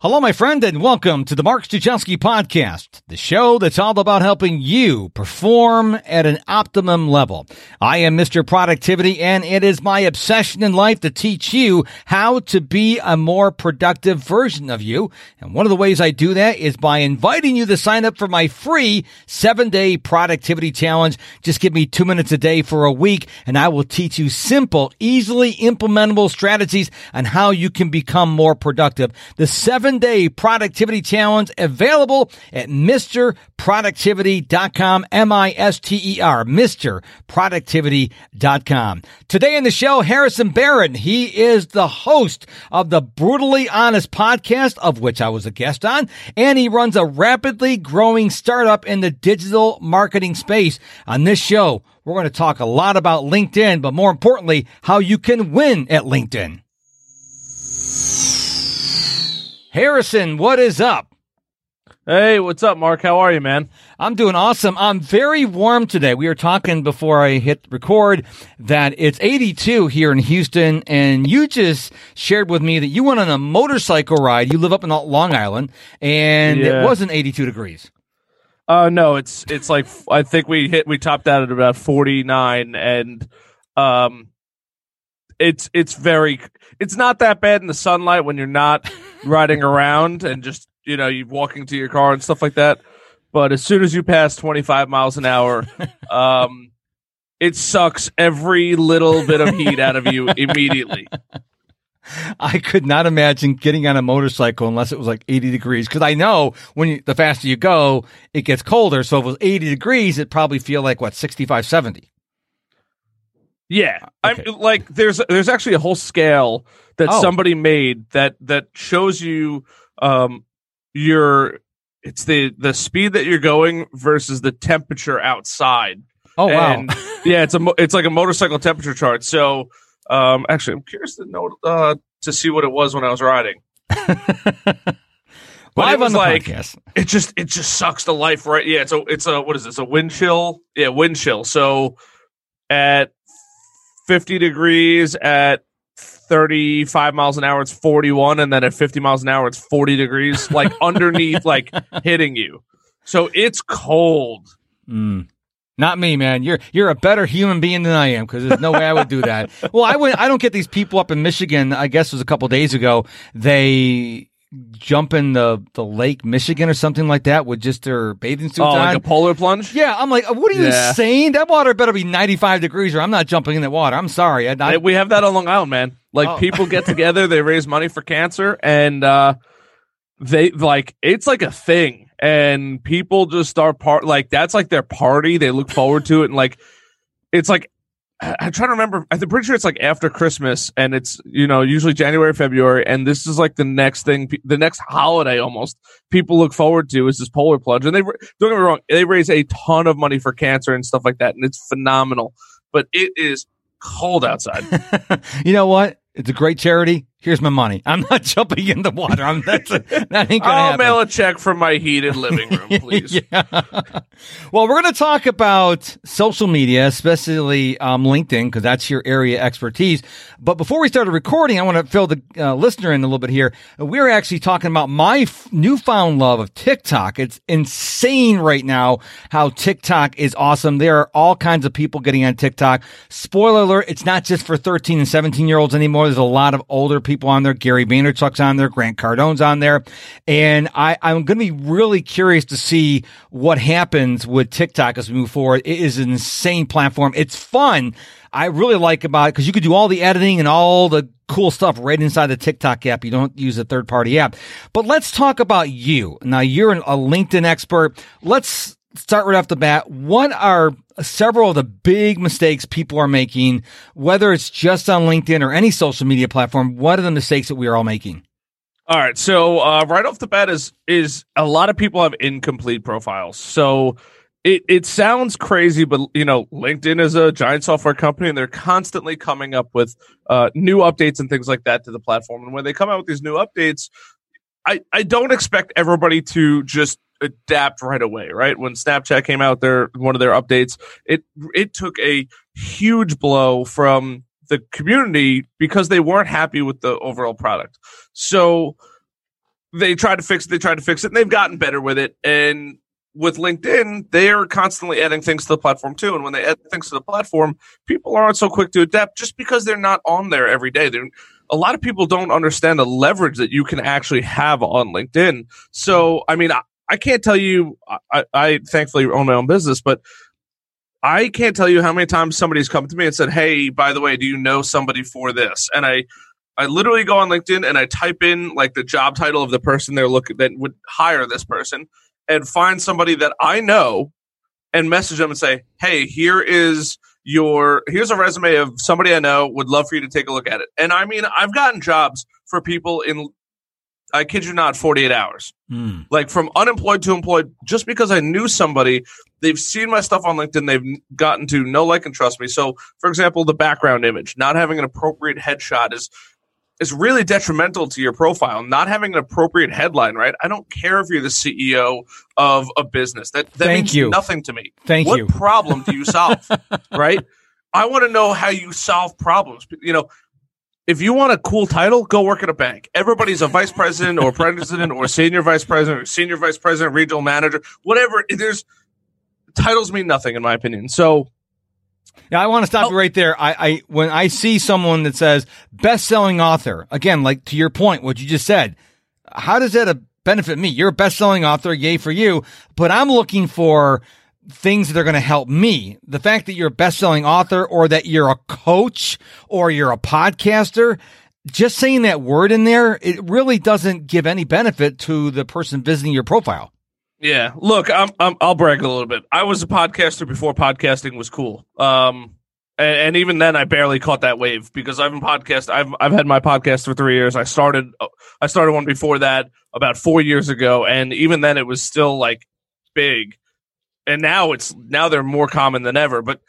Hello, my friend, and welcome to the Mark Struczewski podcast, the show that's all about helping you perform at an optimum level. I am Mr. Productivity, and it is my obsession in life to teach you how to be a more productive version of you. And one of the ways I do that is by inviting you to sign up for my free seven day productivity challenge. Just give me two minutes a day for a week, and I will teach you simple, easily implementable strategies on how you can become more productive. The seven seven day productivity challenge available at MrProductivity.com, M-I-S-T-E-R, MrProductivity.com. Today in the show, Harrison Baron. He is the host of the Brutally Honest podcast, of which I was a guest on, and he runs a rapidly growing startup in the digital marketing space. On this show, we're going to talk a lot about LinkedIn, but more importantly, how you can win at LinkedIn. Harrison, what is up? Hey, what's up, Mark? How are you, man? I'm doing awesome. I'm very warm today. We were talking before I hit record that it's 82 here in Houston, and you just shared with me that you went on a motorcycle ride. You live up in Long Island, and Yeah. it wasn't 82 degrees. Uh no, it's it's like I think we hit we topped out at about 49 and um it's it's very it's not that bad in the sunlight when you're not riding around and just you know you walking to your car and stuff like that. But as soon as you pass 25 miles an hour, um it sucks every little bit of heat out of you immediately. I could not imagine getting on a motorcycle unless it was like 80 degrees. Cause I know when you, the faster you go, it gets colder. So if it was 80 degrees, it'd probably feel like what, 65, 70. Yeah, Okay. I'm like there's there's actually a whole scale that Oh. somebody made that that shows you um your it's the the speed that you're going versus the temperature outside. Oh, wow. Yeah, it's a it's like a motorcycle temperature chart. So um actually I'm curious to know uh to see what it was when I was riding. But Live it was like podcast. it just it just sucks the life right yeah it's a it's a what is this a wind chill yeah wind chill so at 50 degrees at 35 miles an hour it's 41 and then at 50 miles an hour it's 40 degrees like underneath like hitting you so it's cold Mm. Not me, man. You're you're a better human being than I am because there's no way I would do that. Well, I would. I don't get these people up in Michigan. I guess it was a couple days ago. They jump in the the lake Michigan or something like that with just their bathing suits oh on. like a polar plunge yeah, I'm like, what are you Yeah. saying? That water better be 95 degrees, or I'm not jumping in that water. I'm sorry. I, I, we have that on long island man like Oh. people get together they raise money for cancer and uh they like it's like a thing and people just start part like that's like their party they look forward to it and like it's like i'm trying to remember i'm pretty sure it's like after christmas and it's you know usually january february and this is like the next thing the next holiday almost people look forward to is this polar plunge and they don't get me wrong they raise a ton of money for cancer and stuff like that and it's phenomenal but it is cold outside you know what? It's a great charity. Here's my money. I'm not jumping in the water. I'm that's a, that ain't gonna I'll happen. mail a check from my heated living room, please. yeah. Well, we're going to talk about social media, especially um, LinkedIn, because that's your area of expertise. But before we started recording, I want to fill the uh, listener in a little bit here. We're actually talking about my f- newfound love of TikTok. It's insane right now how TikTok is awesome. There are all kinds of people getting on TikTok. Spoiler alert, it's not just for 13 and 17 year olds anymore. There's a lot of older people on there. Gary Vaynerchuk's on there. Grant Cardone's on there. And I, I'm going to be really curious to see what happens with TikTok as we move forward. It is an insane platform. It's fun. I really like about it because you could do all the editing and all the cool stuff right inside the TikTok app. You don't use a third party app. But let's talk about you. Now you're an, a LinkedIn expert. Let's start right off the bat. What are several of the big mistakes people are making, whether it's just on LinkedIn or any social media platform? What are the mistakes that we are all making? All right. So uh, right off the bat is is a lot of people have incomplete profiles. So it it sounds crazy, but you know, LinkedIn is a giant software company, and they're constantly coming up with uh, new updates and things like that to the platform. And when they come out with these new updates, I I don't expect everybody to just adapt right away. Right when Snapchat came out, their one of their updates, it it took a huge blow from the community because they weren't happy with the overall product. So they tried to fix it, they tried to fix it, and they've gotten better with it. And with LinkedIn, they are constantly adding things to the platform too. And when they add things to the platform, people aren't so quick to adapt just because they're not on there every day. They're, a lot of people don't understand the leverage that you can actually have on LinkedIn. So, I mean, I can't tell you, I, I thankfully own my own business, but I can't tell you how many times somebody's come to me and said, Hey, by the way, do you know somebody for this? And I, I literally go on LinkedIn and I type in like the job title of the person they're looking that would hire this person and find somebody that I know and message them and say, Hey, here is your, here's a resume of somebody I know would love for you to take a look at it. And I mean, I've gotten jobs for people in, I kid you not, 48 hours. Mm. Like from unemployed to employed, just because I knew somebody, they've seen my stuff on LinkedIn, they've gotten to know, like, and trust me. So, for example, the background image, not having an appropriate headshot is is really detrimental to your profile. Not having an appropriate headline, right? I don't care if you're the CEO of a business. That that Thank means you. nothing to me. Thank what you. What problem do you solve? right? I want to know how you solve problems. You know, if you want a cool title, go work at a bank. Everybody's a vice president or president or senior vice president or senior vice president, regional manager, whatever. There's titles mean nothing in my opinion. So Yeah, I want to stop Oh. you right there. I, I when I see someone that says best-selling author, again, like to your point, what you just said, how does that benefit me? You're a best-selling author, yay for you. But I'm looking for things that are going to help me. The fact that you're a best-selling author, or that you're a coach, or you're a podcaster. Just saying that word in there, it really doesn't give any benefit to the person visiting your profile. Yeah, look, I'm, I'm I'll brag a little bit. I was a podcaster before podcasting was cool. Um, and, and even then, I barely caught that wave because I've been podcast. I've I've had my podcast for three years. I started I started one before that about four years ago, and even then, it was still like big. And now it's now they're more common than ever. But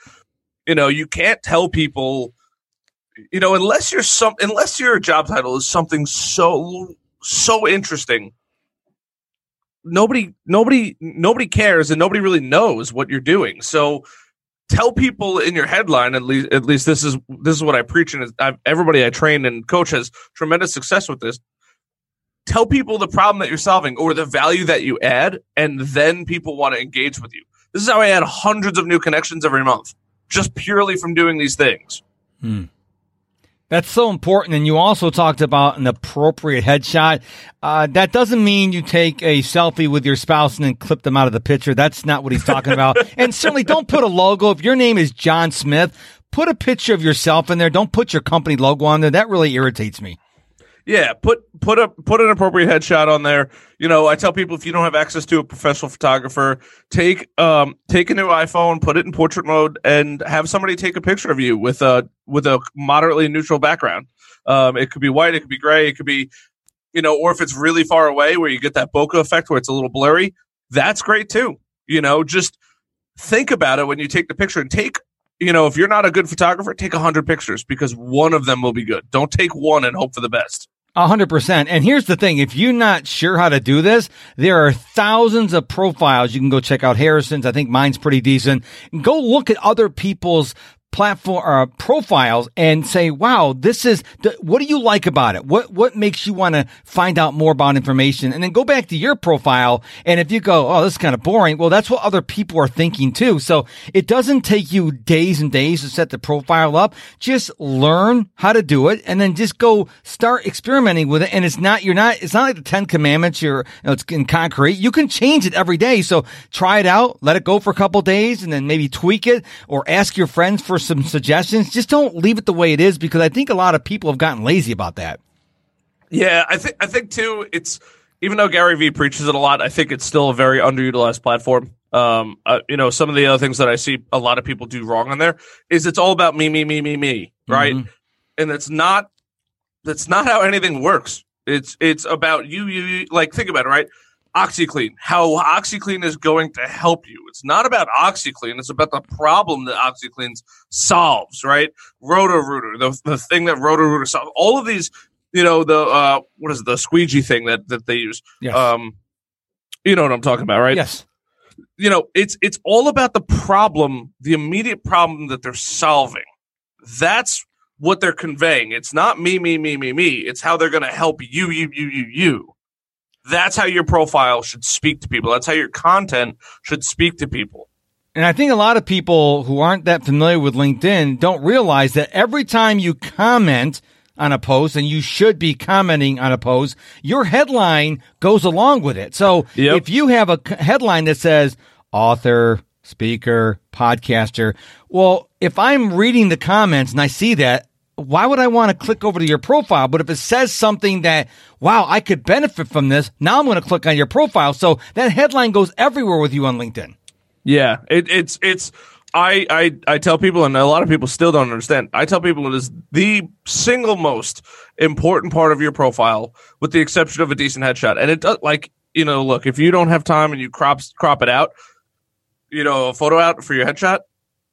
you know, you can't tell people, you know, unless you're some unless your job title is something so so interesting nobody nobody nobody cares and nobody really knows what you're doing so tell people in your headline at least at least this is this is what i preach and I've, everybody i train and coach has tremendous success with this tell people the problem that you're solving or the value that you add and then people want to engage with you this is how i add hundreds of new connections every month just purely from doing these things That's so important. And you also talked about an appropriate headshot. Uh, that doesn't mean you take a selfie with your spouse and then clip them out of the picture. That's not what he's talking about. and certainly don't put a logo. If your name is John Smith, put a picture of yourself in there. Don't put your company logo on there. That really irritates me. Yeah, put put a put an appropriate headshot on there. You know, I tell people if you don't have access to a professional photographer, take um take a new iPhone, put it in portrait mode, and have somebody take a picture of you with a with a moderately neutral background. Um, it could be white, it could be gray, it could be, you know, or if it's really far away where you get that bokeh effect where it's a little blurry, that's great too. You know, just think about it when you take the picture and take you know, if you're not a good photographer, take a hundred pictures because one of them will be good. Don't take one and hope for the best. A hundred percent. And here's the thing. If you're not sure how to do this, there are thousands of profiles. You can go check out Harrison's. I think mine's pretty decent. Go look at other people's platform uh, profiles and say, wow, this is, what do you like about it? What, what makes you want to find out more about information? And then go back to your profile. And if you go, oh, this is kind of boring. Well, that's what other people are thinking too. So it doesn't take you days and days to set the profile up. Just learn how to do it and then just go start experimenting with it. And it's not, you're not, it's not like the 10 commandments. You're, you know, it's in concrete. You can change it every day. So try it out, let it go for a couple days and then maybe tweak it or ask your friends for some suggestions. Just don't leave it the way it is because I think a lot of people have gotten lazy about that. Yeah, I think I think too. It's even though Gary Vee preaches it a lot, I think it's still a very underutilized platform. Um, uh, you know, some of the other things that I see a lot of people do wrong on there is it's all about me, me, me, me, me, right? Mhm. And it's not. That's not how anything works. It's it's about you, you, you. Like think about it, right? OxiClean, how OxiClean is going to help you. It's not about OxiClean. It's about the problem that OxiClean solves, right? Roto-Rooter, the, the thing that Roto-Rooter solves. All of these, you know, the, uh, what is it, the squeegee thing that, that they use. Yes. Um, you know what I'm talking about, right? yes. You know, it's, it's all about the problem, the immediate problem that they're solving. That's what they're conveying. It's not me, me, me, me, me. It's how they're going to help you, you, you, you, you. That's how your profile should speak to people. That's how your content should speak to people. And I think a lot of people who aren't that familiar with LinkedIn don't realize that every time you comment on a post, and you should be commenting on a post, your headline goes along with it. So Yep. if you have a headline that says author, speaker, podcaster, well, if I'm reading the comments and I see that, why would I want to click over to your profile? But if it says something that, wow, I could benefit from this, now I'm going to click on your profile. So that headline goes everywhere with you on LinkedIn. Yeah, it, it's it's. I, I I tell people, and a lot of people still don't understand. I tell people it is the single most important part of your profile, with the exception of a decent headshot. And it does like you know, look, if you don't have time and you crop crop it out, you know, a photo out for your headshot,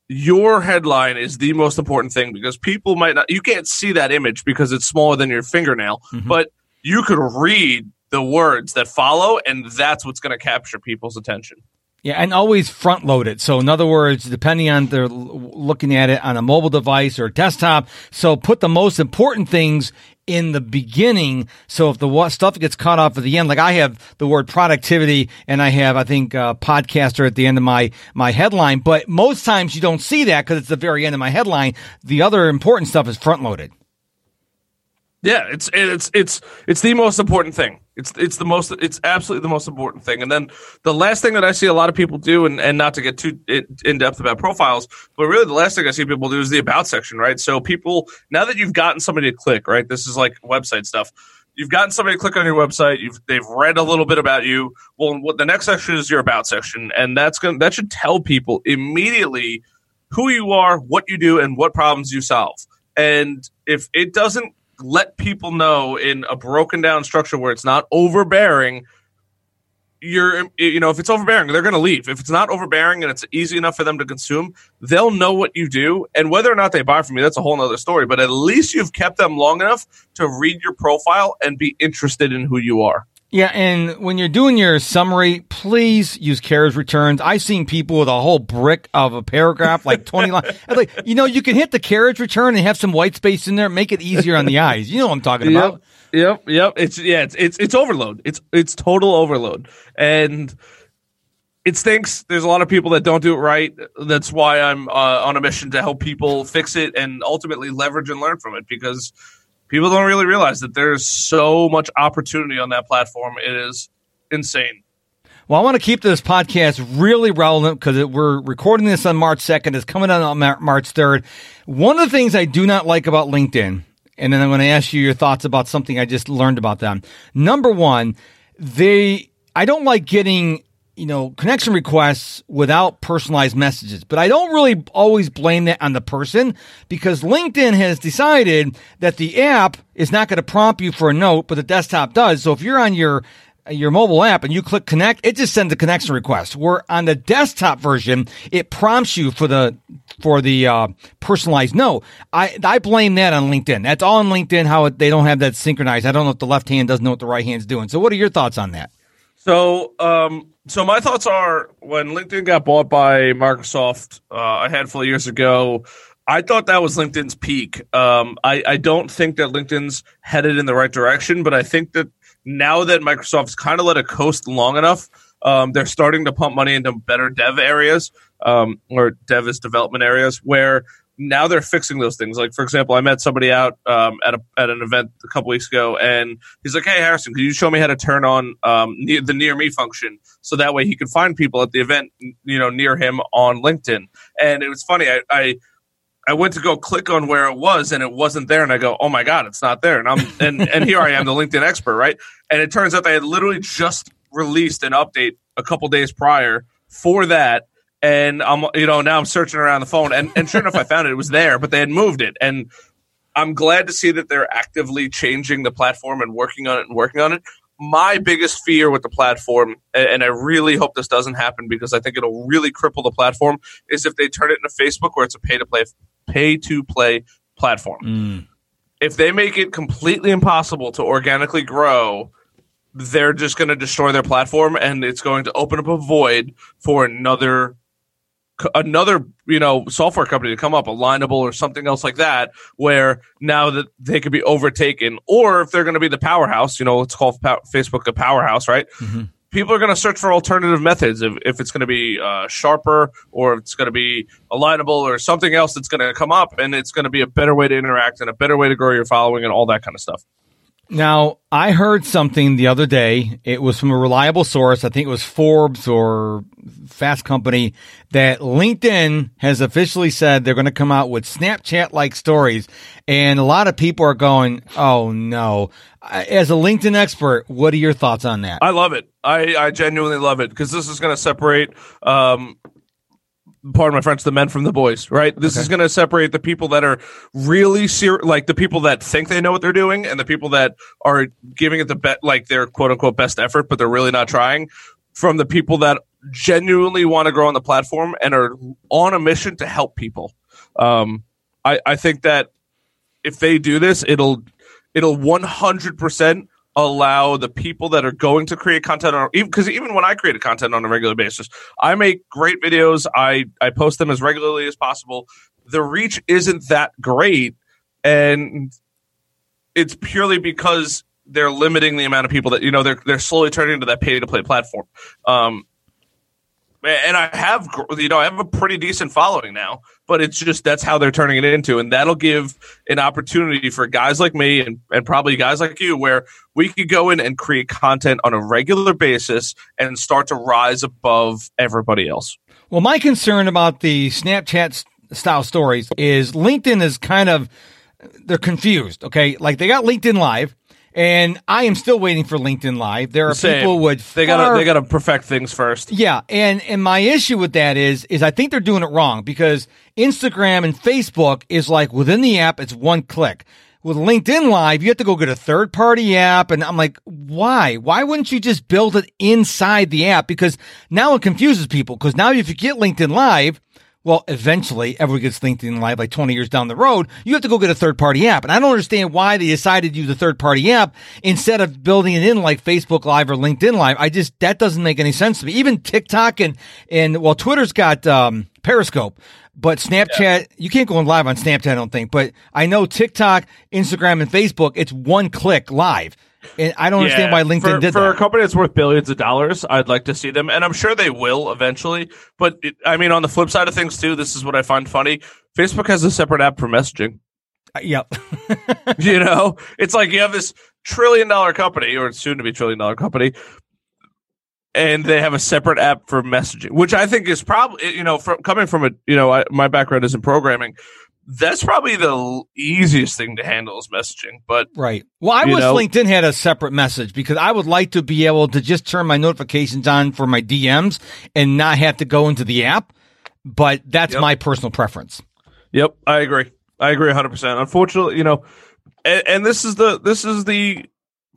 your headline is the most important thing because people might not. You can't see that image because it's smaller than your fingernail, mm-hmm. but you could read the words that follow, and that's what's going to capture people's attention. Yeah, and always front load it. So, in other words, depending on they're looking at it on a mobile device or desktop, so put the most important things in the beginning. So if the stuff gets cut off at the end, like I have the word productivity and I have, I think, uh, podcaster at the end of my, my headline, but most times you don't see that because it's the very end of my headline. The other important stuff is front loaded. Yeah, it's it's it's it's the most important thing. It's it's the most it's absolutely the most important thing. And then the last thing that I see a lot of people do, and, and not to get too in depth about profiles, but really the last thing I see people do is the about section, right? So people now that you've gotten somebody to click, right? This is like website stuff. You've gotten somebody to click on your website. You've they've read a little bit about you. Well, what the next section is your about section, and that's going that should tell people immediately who you are, what you do, and what problems you solve. And if it doesn't let people know in a broken down structure where it's not overbearing you're you know if it's overbearing they're going to leave. If it's not overbearing and it's easy enough for them to consume they'll know what you do. And whether or not they buy from you that's a whole nother story but at least you've kept them long enough to read your profile and be interested in who you are Yeah, and when you're doing your summary, please use carriage returns. I've seen people with a whole brick of a paragraph, like 20 lines. Like, you know, you can hit the carriage return and have some white space in there, make it easier on the eyes. You know what I'm talking about. Yep, yep. It's yeah, it's it's it's overload. It's it's total overload, and it stinks. There's a lot of people that don't do it right. That's why I'm uh, on a mission to help people fix it and ultimately leverage and learn from it because people don't really realize that there's so much opportunity on that platform. It is insane. Well, I want to keep this podcast really relevant because we're recording this on March 2nd. It's coming out on March 3rd. One of the things I do not like about LinkedIn, and then I'm going to ask you your thoughts about something I just learned about them. Number one, they, I don't like getting, you know, connection requests without personalized messages, but I don't really always blame that on the person because LinkedIn has decided that the app is not going to prompt you for a note, but the desktop does. So if you're on your your mobile app and you click connect, it just sends a connection request. Where on the desktop version, it prompts you for the for the uh, personalized note. I I blame that on LinkedIn. That's all on LinkedIn. How it, they don't have that synchronized. I don't know if the left hand doesn't know what the right hand's doing. So what are your thoughts on that? So, um, so my thoughts are when LinkedIn got bought by Microsoft uh, a handful of years ago. I thought that was LinkedIn's peak. Um, I, I don't think that LinkedIn's headed in the right direction, but I think that now that Microsoft's kind of let it coast long enough, um, they're starting to pump money into better dev areas um, or dev is development areas where now they're fixing those things. Like for example, I met somebody out um, at a at an event a couple weeks ago, and he's like, "Hey Harrison, can you show me how to turn on um, near, the near me function so that way he could find people at the event, you know, near him on LinkedIn?" And it was funny. I, I I went to go click on where it was and it wasn't there. And I go, oh my God, it's not there. And I'm, and, and here I am, the LinkedIn expert, right? And it turns out they had literally just released an update a couple days prior for that. And I'm, you know, now I'm searching around the phone and, and sure enough, I found it. It was there, but they had moved it. And I'm glad to see that they're actively changing the platform and working on it and working on it. My biggest fear with the platform, and I really hope this doesn't happen because I think it'll really cripple the platform, is if they turn it into Facebook where it's a pay to play pay to play platform. Mm. If they make it completely impossible to organically grow, they're just going to destroy their platform and it's going to open up a void for another another you know software company to come up, Alignable or something else like that, where now that they could be overtaken, or if they're going to be the powerhouse, you know, let's call pow- Facebook a powerhouse, right? Mhm. People are going to search for alternative methods if, if it's going to be uh, sharper or if it's going to be alignable or something else that's going to come up and it's going to be a better way to interact and a better way to grow your following and all that kind of stuff. Now, I heard something the other day. It was from a reliable source. I think it was Forbes or Fast Company that LinkedIn has officially said they're going to come out with Snapchat like stories. And a lot of people are going, Oh no. As a LinkedIn expert, what are your thoughts on that? I love it. I, I genuinely love it because this is going to separate, um, pardon my French, the men from the boys, right? This Okay. is going to separate the people that are really serious, like the people that think they know what they're doing and the people that are giving it the best, like their quote unquote best effort, but they're really not trying from the people that genuinely want to grow on the platform and are on a mission to help people. Um, I, I think that if they do this, it'll it'll 100% allow the people that are going to create content on even because even when I create content on a regular basis, I make great videos. I I post them as regularly as possible. The reach isn't that great, and it's purely because they're limiting the amount of people that you know they're they're slowly turning into that pay to play platform. Um, and I have you know I have a pretty decent following now, but it's just that's how they're turning it into, and that'll give an opportunity for guys like me and and probably guys like you where we could go in and create content on a regular basis and start to rise above everybody else. Well, my concern about the Snapchat style stories is LinkedIn is kind of they're confused. Okay, like they got LinkedIn Live, and I am still waiting for LinkedIn Live. There are Same. people would They gotta they gotta perfect things first. yeah, and and my issue with that is is I think they're doing it wrong because Instagram and Facebook is like within the app it's one click. With LinkedIn Live, you have to go get a third party app and I'm like, why? Why wouldn't you just build it inside the app? Because now it confuses people because now if you get LinkedIn Live, well, eventually everyone gets LinkedIn Live like 20 years down the road. You have to go get a third party app. And I don't understand why they decided to use a third party app instead of building it in like Facebook Live or LinkedIn Live. I just, that doesn't make any sense to me. Even TikTok and, and well, Twitter's got, um, Periscope, but Snapchat, you can't go on live on Snapchat, I don't think. But I know TikTok, Instagram, and Facebook, it's one click live. And I don't understand why LinkedIn for, did for that. a company that's worth billions of dollars. I'd like to see them, and I'm sure they will eventually. But it, I mean, on the flip side of things too, this is what I find funny. Facebook has a separate app for messaging. Uh, yep. you know, it's like you have this trillion dollar company or soon to be trillion dollar company, and they have a separate app for messaging, which I think is probably you know from coming from a you know I, my background is in programming. That's probably the easiest thing to handle is messaging, but Right. Well, I wish know? LinkedIn had a separate message because I would like to be able to just turn my notifications on for my DMs and not have to go into the app. But that's Yep. my personal preference. Yep, I agree. I agree 100%. Unfortunately, you know, and, and this is the this is the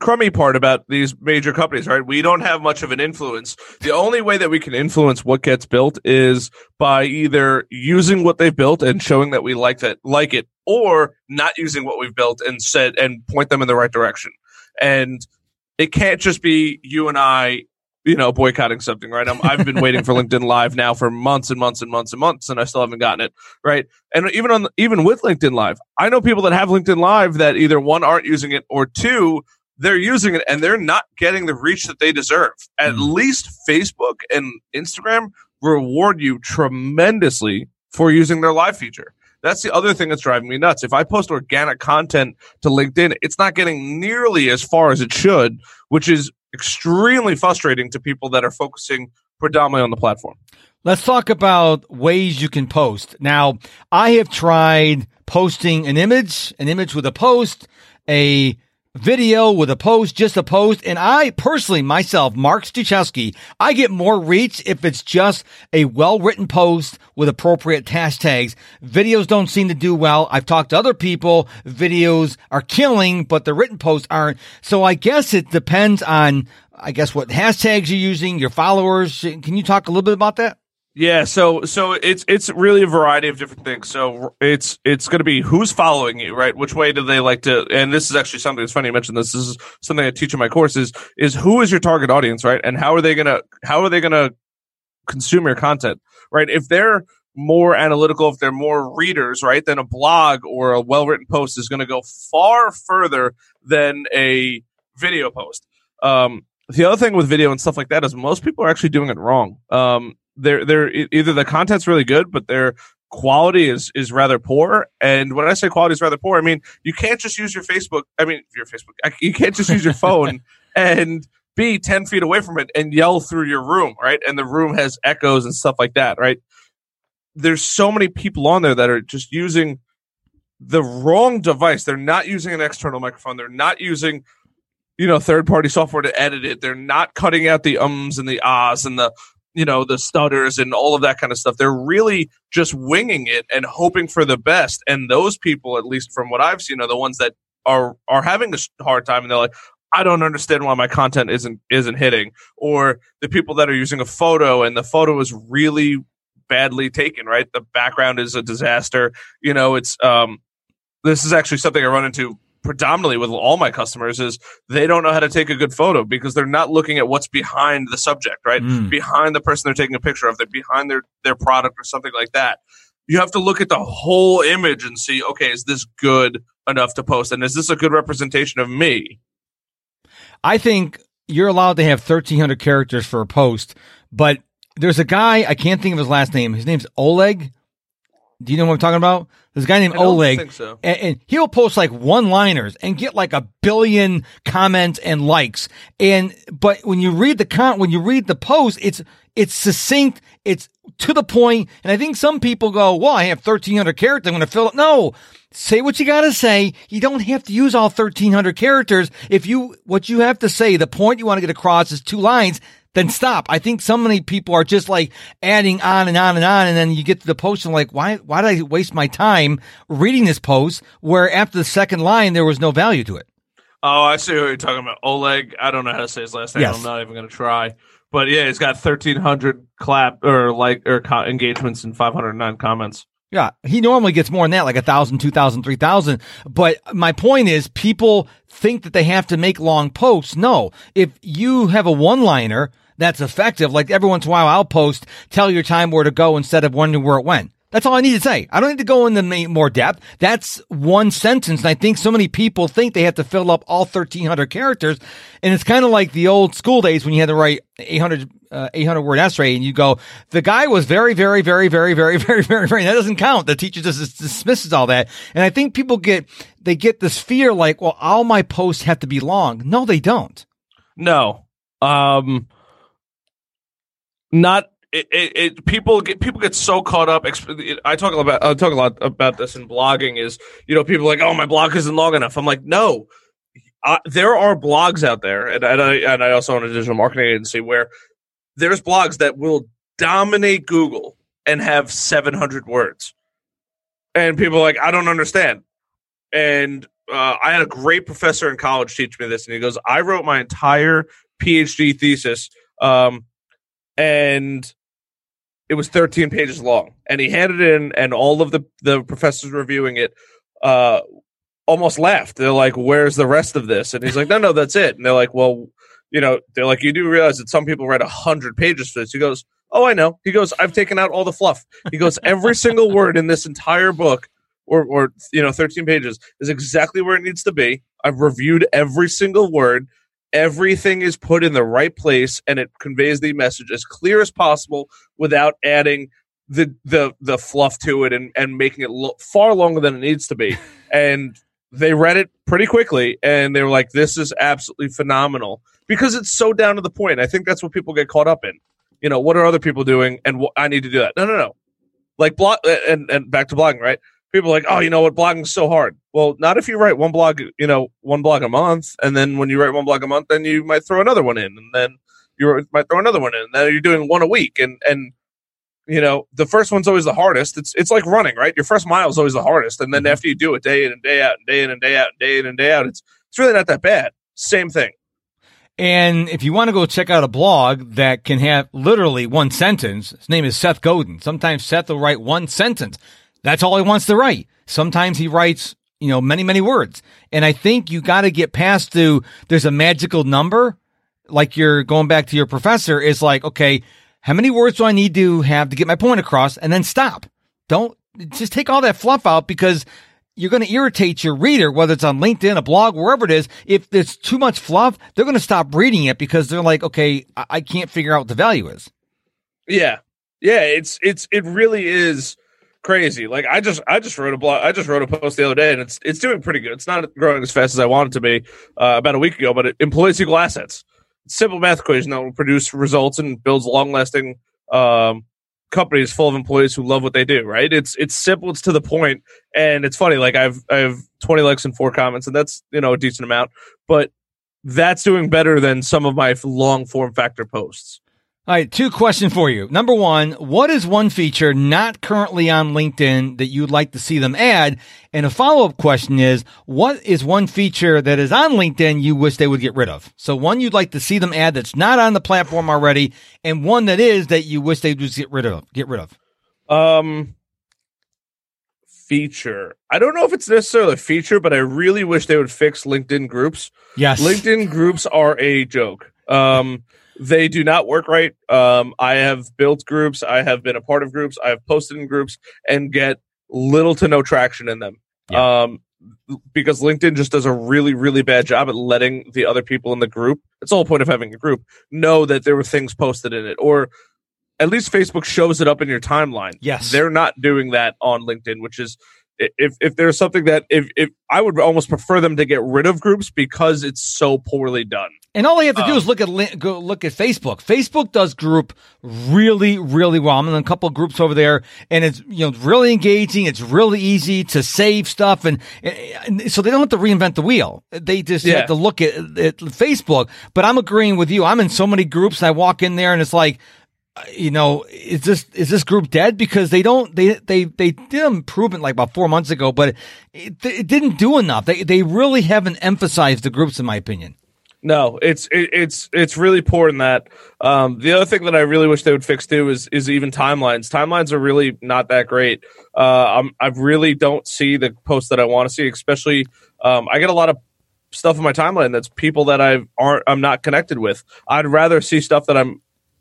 crummy part about these major companies, right? We don't have much of an influence. The only way that we can influence what gets built is by either using what they've built and showing that we like that like it or not using what we've built and said and point them in the right direction. And it can't just be you and I you know, boycotting something, right? I'm, I've been waiting for LinkedIn Live now for months and months and months and months, and I still haven't gotten it, right? And even on even with LinkedIn Live, I know people that have LinkedIn Live that either one aren't using it or two they're using it and they're not getting the reach that they deserve. At Mhm. least Facebook and Instagram reward you tremendously for using their live feature. That's the other thing that's driving me nuts. If I post organic content to LinkedIn, it's not getting nearly as far as it should, which is extremely frustrating to people that are focusing predominantly on the platform. Let's talk about ways you can post. Now, I have tried posting an image, an image with a post, a video with a post, just a post. And I personally, myself, Mark Struczewski, I get more reach if it's just a well written post with appropriate hashtags. Videos don't seem to do well. I've talked to other people. Videos are killing, but the written posts aren't. So I guess it depends on, I guess, what hashtags you're using, your followers. Can you talk a little bit about that? Yeah, so so it's it's really a variety of different things. So it's it's going to be who's following you, right? Which way do they like to? And this is actually something that's funny you mentioned this. This is something I teach in my courses: is who is your target audience, right? And how are they gonna how are they gonna consume your content, right? If they're more analytical, if they're more readers, right, then a blog or a well written post is going to go far further than a video post. Um, the other thing with video and stuff like that is most people are actually doing it wrong. Um, they're they're either the content's really good, but their quality is is rather poor. And when I say quality is rather poor, I mean you can't just use your Facebook. I mean your Facebook. You can't just use your phone and be ten feet away from it and yell through your room, right? And the room has echoes and stuff like that, right? There's so many people on there that are just using the wrong device. They're not using an external microphone. They're not using you know third party software to edit it. They're not cutting out the ums and the ahs and the you know the stutters and all of that kind of stuff. They're really just winging it and hoping for the best. And those people at least from what i've seen are the ones that are are having a hard time and they're like i don't understand why my content isn't isn't hitting. Or the people that are using a photo and the photo is really badly taken right? The background is a disaster. You know it's um this is actually something i run into predominantly with all my customers is they don't know how to take a good photo because they're not looking at what's behind the subject, right? Mm. Behind the person they're taking a picture of, they're behind their their product or something like that. You have to look at the whole image and see, okay, is this good enough to post and is this a good representation of me? I think you're allowed to have 1300 characters for a post, but there's a guy, I can't think of his last name. His name's Oleg. Do you know what I'm talking about? There's a guy named Oleg, so. and, and, he'll post like one-liners and get like a billion comments and likes. And but when you read the con, when you read the post, it's it's succinct, it's to the point. And I think some people go, "Well, I have 1,300 characters. I'm going to fill it." No, say what you got to say. You don't have to use all 1,300 characters. If you what you have to say, the point you want to get across is two lines then stop. I think so many people are just like adding on and on and on. And then you get to the post and like, why, why did I waste my time reading this post where after the second line, there was no value to it? Oh, I see what you're talking about. Oleg. I don't know how to say his last name. Yes. I'm not even going to try. But yeah, he's got 1,300 clap or like or co- engagements and 509 comments. Yeah, he normally gets more than that, like a thousand, two thousand, three thousand. But my point is, people think that they have to make long posts. No, if you have a one-liner that's effective, like every once in a while, I'll post, tell your time where to go instead of wondering where it went. That's all I need to say. I don't need to go into more depth. That's one sentence. And I think so many people think they have to fill up all 1300 characters. And it's kind of like the old school days when you had to write 800, uh, 800 word essay and you go, the guy was very, very, very, very, very, very, very, very, that doesn't count. The teacher just dismisses all that. And I think people get, they get this fear like, well, all my posts have to be long. No, they don't. No. Um, not it, it, it, people get people get so caught up. I talk about I talk a lot about this in blogging. Is you know people like oh my blog isn't long enough. I'm like no, there are blogs out there, and, and I and I also own a digital marketing agency where there's blogs that will dominate Google and have 700 words, and people are like I don't understand. And uh, I had a great professor in college teach me this, and he goes, I wrote my entire PhD thesis. Um, and it was 13 pages long. And he handed it in and all of the the professors reviewing it uh almost laughed. They're like where's the rest of this? And he's like no no that's it. And they're like well you know they're like you do realize that some people read 100 pages for this. He goes oh i know. He goes i've taken out all the fluff. He goes every single word in this entire book or or you know 13 pages is exactly where it needs to be. I've reviewed every single word everything is put in the right place and it conveys the message as clear as possible without adding the the the fluff to it and and making it look far longer than it needs to be. And they read it pretty quickly and they were like this is absolutely phenomenal. Because it's so down to the point. I think that's what people get caught up in. You know what are other people doing and wh- i need to do that. No no no. Like blog and and back to blogging right people are like, oh, you know what, blogging's so hard. Well, not if you write one blog, you know, one blog a month, and then when you write one blog a month, then you might throw another one in, and then you might throw another one in, and then you're doing one a week, and and you know, the first one's always the hardest. It's it's like running, right? Your first mile is always the hardest, and then mm-hmm. after you do it day in and day out, and day in and day out, and day in and day out, it's it's really not that bad. Same thing. And if you want to go check out a blog that can have literally one sentence, his name is Seth Godin. Sometimes Seth will write one sentence. That's all he wants to write. Sometimes he writes, you know, many, many words. And I think you got to get past to, there's a magical number. Like you're going back to your professor is like, okay, How many words do I need to have to get my point across? And then stop. Don't just take all that fluff out because you're going to irritate your reader, whether it's on LinkedIn, a blog, wherever it is. If there's too much fluff, they're going to stop reading it because they're like, okay, I, I can't figure out what the value is. Yeah. Yeah. It's, it's, it really is crazy. Like I just, I just wrote a blog, I just wrote a post the other day and it's, it's doing pretty good. It's not growing as fast as I want it to be uh, about a week ago, but it employs equal assets simple math equation that will produce results and builds long lasting um, companies full of employees who love what they do. Right? It's it's simple. It's to the point, and it's funny. Like I've I have twenty likes and four comments, and that's you know a decent amount, but that's doing better than some of my long form factor posts. All right, two questions for you. Number one, what is one feature not currently on LinkedIn that you'd like to see them add? And a follow up question is, what is one feature that is on LinkedIn you wish they would get rid of? So one you'd like to see them add that's not on the platform already, and one that is that you wish they'd just get rid of. Get rid of. Um, feature. I don't know if it's necessarily a feature, but I really wish they would fix LinkedIn groups. Yes, LinkedIn groups are a joke. Um they do not work right. Um, I have built groups, I have been a part of groups, I have posted in groups, and get little to no traction in them. Yeah. Um, because LinkedIn just does a really, really bad job at letting the other people in the group. It's the whole point of having a group know that there were things posted in it, or at least Facebook shows it up in your timeline. Yes, they're not doing that on LinkedIn, which is if if there's something that if if I would almost prefer them to get rid of groups because it's so poorly done. And all you have to do um, is look at go look at Facebook. Facebook does group really, really well. I'm in a couple of groups over there, and it's you know really engaging. It's really easy to save stuff, and, and so they don't have to reinvent the wheel. They just yeah. have to look at, at Facebook. But I'm agreeing with you. I'm in so many groups, and I walk in there, and it's like you know, is this is this group dead? Because they don't they they they did improvement like about four months ago, but it, it didn't do enough. They they really haven't emphasized the groups, in my opinion. No, it's it, it's it's really poor in that. Um, the other thing that I really wish they would fix too is is even timelines. Timelines are really not that great. Uh, I'm, I really don't see the posts that I want to see. Especially, um, I get a lot of stuff in my timeline that's people that I aren't I'm not connected with. I'd rather see stuff that I'm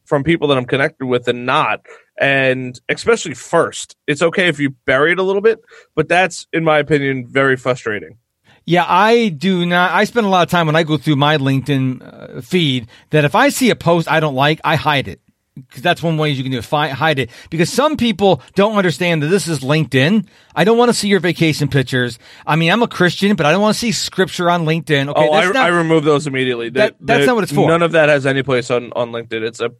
from people that I'm connected with and not. And especially first, it's okay if you bury it a little bit, but that's in my opinion very frustrating. Yeah, I do not. I spend a lot of time when I go through my LinkedIn uh, feed that if I see a post I don't like, I hide it. Because that's one way you can do it, fi- hide it. Because some people don't understand that this is LinkedIn. I don't want to see your vacation pictures. I mean, I'm a Christian, but I don't want to see scripture on LinkedIn. Okay, oh, I, not, I remove those immediately. That, that's not what it's for. None of that has any place on, on LinkedIn. It's a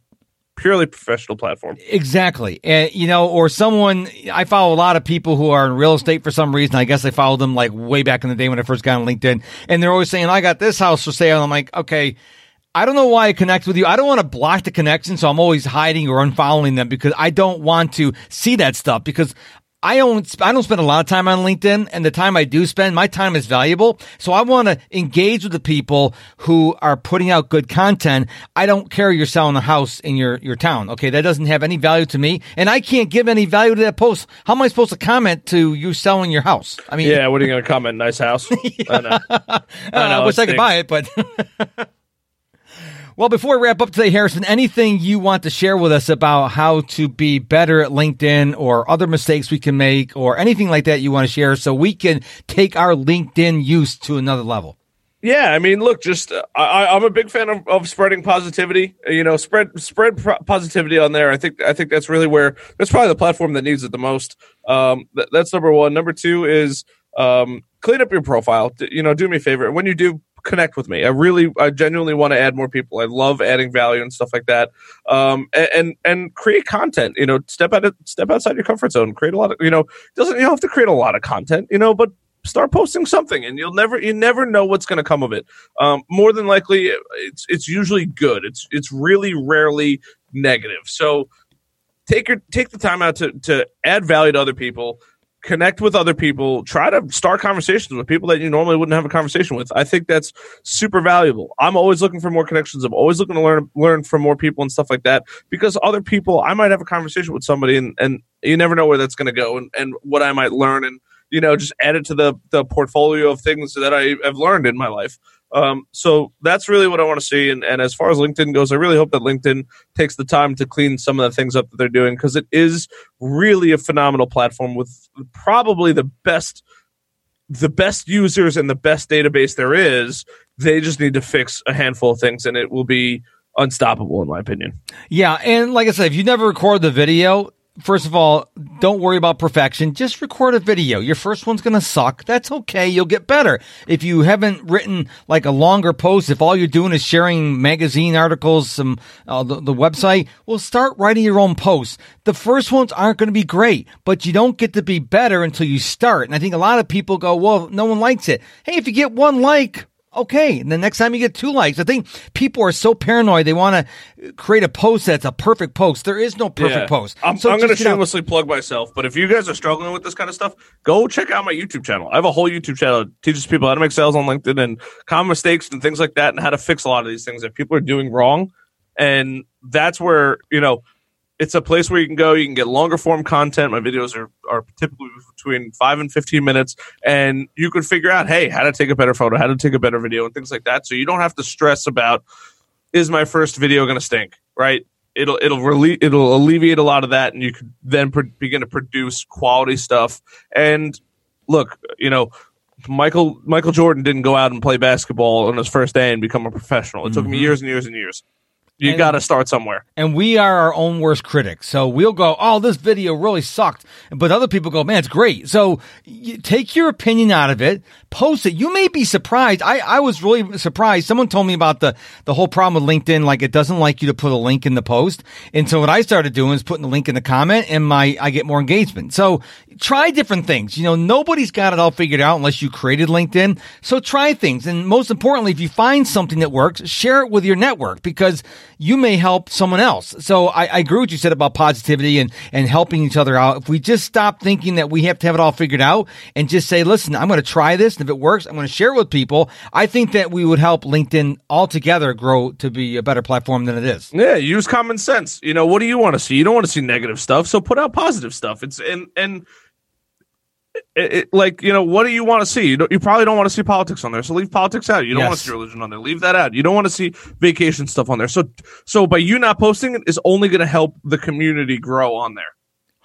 purely professional platform. Exactly. And, you know, or someone, I follow a lot of people who are in real estate for some reason. I guess I followed them like way back in the day when I first got on LinkedIn. And they're always saying, I got this house for sale. And I'm like, okay. I don't know why I connect with you. I don't want to block the connection, so I'm always hiding or unfollowing them because I don't want to see that stuff because I don't I don't spend a lot of time on LinkedIn and the time I do spend, my time is valuable. So I want to engage with the people who are putting out good content. I don't care you're selling a house in your, your town. Okay. That doesn't have any value to me. And I can't give any value to that post. How am I supposed to comment to you selling your house? I mean, yeah, what are you going to comment? Nice house. yeah. I know. I, uh, know, I wish I could buy it, but Well, before we wrap up today, Harrison, anything you want to share with us about how to be better at LinkedIn or other mistakes we can make or anything like that you want to share so we can take our LinkedIn use to another level? Yeah, I mean, look, just uh, I, am a big fan of, of, spreading positivity. You know, spread spread pro- positivity on there. I think I think that's really where that's probably the platform that needs it the most. Um, th- that's number one. Number two is um, clean up your profile. D- you know, do me a favor when you do connect with me. I really, I genuinely want to add more people. I love adding value and stuff like that. Um, and, and, and create content. You know, step out, of, step outside your comfort zone. Create a lot of, you know, doesn't you don't have to create a lot of content, you know, but start posting something, and you'll never, you never know what's going to come of it. Um, more than likely, it's it's usually good. It's it's really rarely negative. So take your take the time out to to add value to other people connect with other people try to start conversations with people that you normally wouldn't have a conversation with. I think that's super valuable. I'm always looking for more connections. I'm always looking to learn learn from more people and stuff like that because other people i might have a conversation with somebody and, and you never know where that's going to go and, and what i might learn and you know just add it to the the portfolio of things that i have learned in my life Um, so that's really what I want to see. And, and as far as LinkedIn goes, I really hope that LinkedIn takes the time to clean some of the things up that they're doing because it is really a phenomenal platform with probably the best the best users and the best database there is. They just need to fix a handful of things, and it will be unstoppable, in my opinion. Yeah, and like I said, if you never record the video, first of all, don't worry about perfection. Just record a video. Your first one's going to suck. That's okay. You'll get better. If you haven't written like a longer post, if all you're doing is sharing magazine articles, some uh, the, the website, well, start writing your own posts. The first ones aren't going to be great, but you don't get to be better until you start. And I think a lot of people go, well, no one likes it. Hey, if you get one like, Okay. And the next time you get two likes, I think people are so paranoid. They want to create a post that's a perfect post. There is no perfect Yeah. post. I'm, So I'm going to just, you know, shamelessly plug myself, but if you guys are struggling with this kind of stuff, go check out my YouTube channel. I have a whole YouTube channel that teaches people how to make sales on LinkedIn and common mistakes and things like that, and how to fix a lot of these things that people are doing wrong. And that's where you know it's a place where you can go. You can get longer form content. My videos are are typically between five and fifteen minutes, and you can figure out, hey, how to take a better photo, how to take a better video, and things like that. So you don't have to stress about is my first video going to stink, right? It'll it'll relie- it'll alleviate a lot of that, and you can then pro- begin to produce quality stuff. And look, you know, Michael Michael Jordan didn't go out and play basketball on his first day and become a professional. It took him mm-hmm. years and years and years. You got to start somewhere. and we are our own worst critics. So we'll go, oh, this video really sucked. But other people go, man, it's great. So you take your opinion out of it, post it. You may be surprised. I, I was really surprised. Someone told me about the, the whole problem with LinkedIn. Like it doesn't like you to put a link in the post. And so what I started doing is putting the link in the comment and my, I get more engagement. So try different things. You know, nobody's got it all figured out unless you created LinkedIn. So try things. And most importantly, if you find something that works, share it with your network because you may help someone else. So I, I agree with what you said about positivity and, and helping each other out. If we just stop thinking that we have to have it all figured out and just say, listen, I'm going to try this. And if it works, I'm going to share it with people. I think that we would help LinkedIn altogether grow to be a better platform than it is. Yeah, use common sense. You know, what do you want to see? You don't want to see negative stuff, so put out positive stuff. It's and and it, it, like you know, what do you want to see? You, don't, you probably don't want to see politics on there, so leave politics out. You don't want to see religion on there, leave that out. You don't want to see vacation stuff on there. So so by you not posting it is only going to help the community grow on there.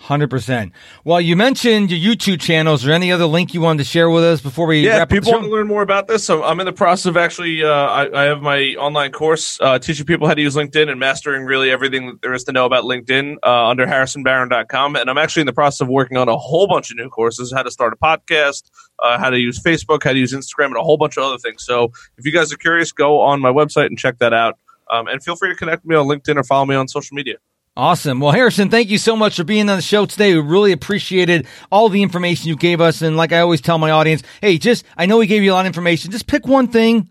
Hundred percent. Well, you mentioned your YouTube channels. Is there any other link you wanted to share with us before we Yeah, wrap if up the people want to learn more about this. So I'm in the process of actually, uh, I, I have my online course uh, teaching people how to use LinkedIn and mastering really everything that there is to know about LinkedIn uh, under harrisonbaron.com. And I'm actually in the process of working on a whole bunch of new courses how to start a podcast, uh, how to use Facebook, how to use Instagram, and a whole bunch of other things. So if you guys are curious, go on my website and check that out. Um, and feel free to connect with me on LinkedIn or follow me on social media. Awesome. Well, Harrison, thank you so much for being on the show today. We really appreciated all the information you gave us. And like I always tell my audience, hey, just, I know we gave you a lot of information. Just pick one thing,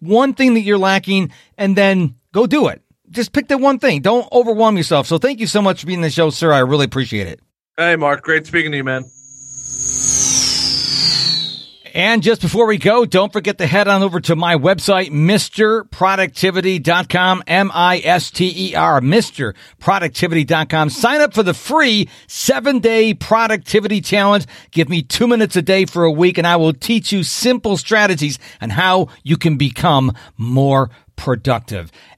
one thing that you're lacking, and then go do it. Just pick that one thing. Don't overwhelm yourself. So thank you so much for being on the show, sir. I really appreciate it. Hey, Mark, great speaking to you, man. And just before we go, don't forget to head on over to my website, MisterProductivity.com, M-I-S-T-E-R, MisterProductivity.com. Sign up for the free seven day productivity challenge. Give me two minutes a day for a week and I will teach you simple strategies on how you can become more productive.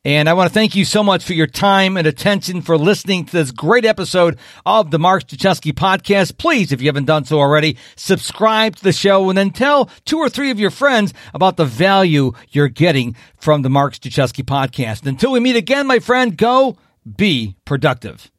And I want to thank you so much for your time and attention for listening to this great episode of the Mark Struczewski podcast. Please, if you haven't done so already, subscribe to the show and then tell two or three of your friends about the value you're getting from the Mark Struczewski podcast. Until we meet again, my friend, go be productive.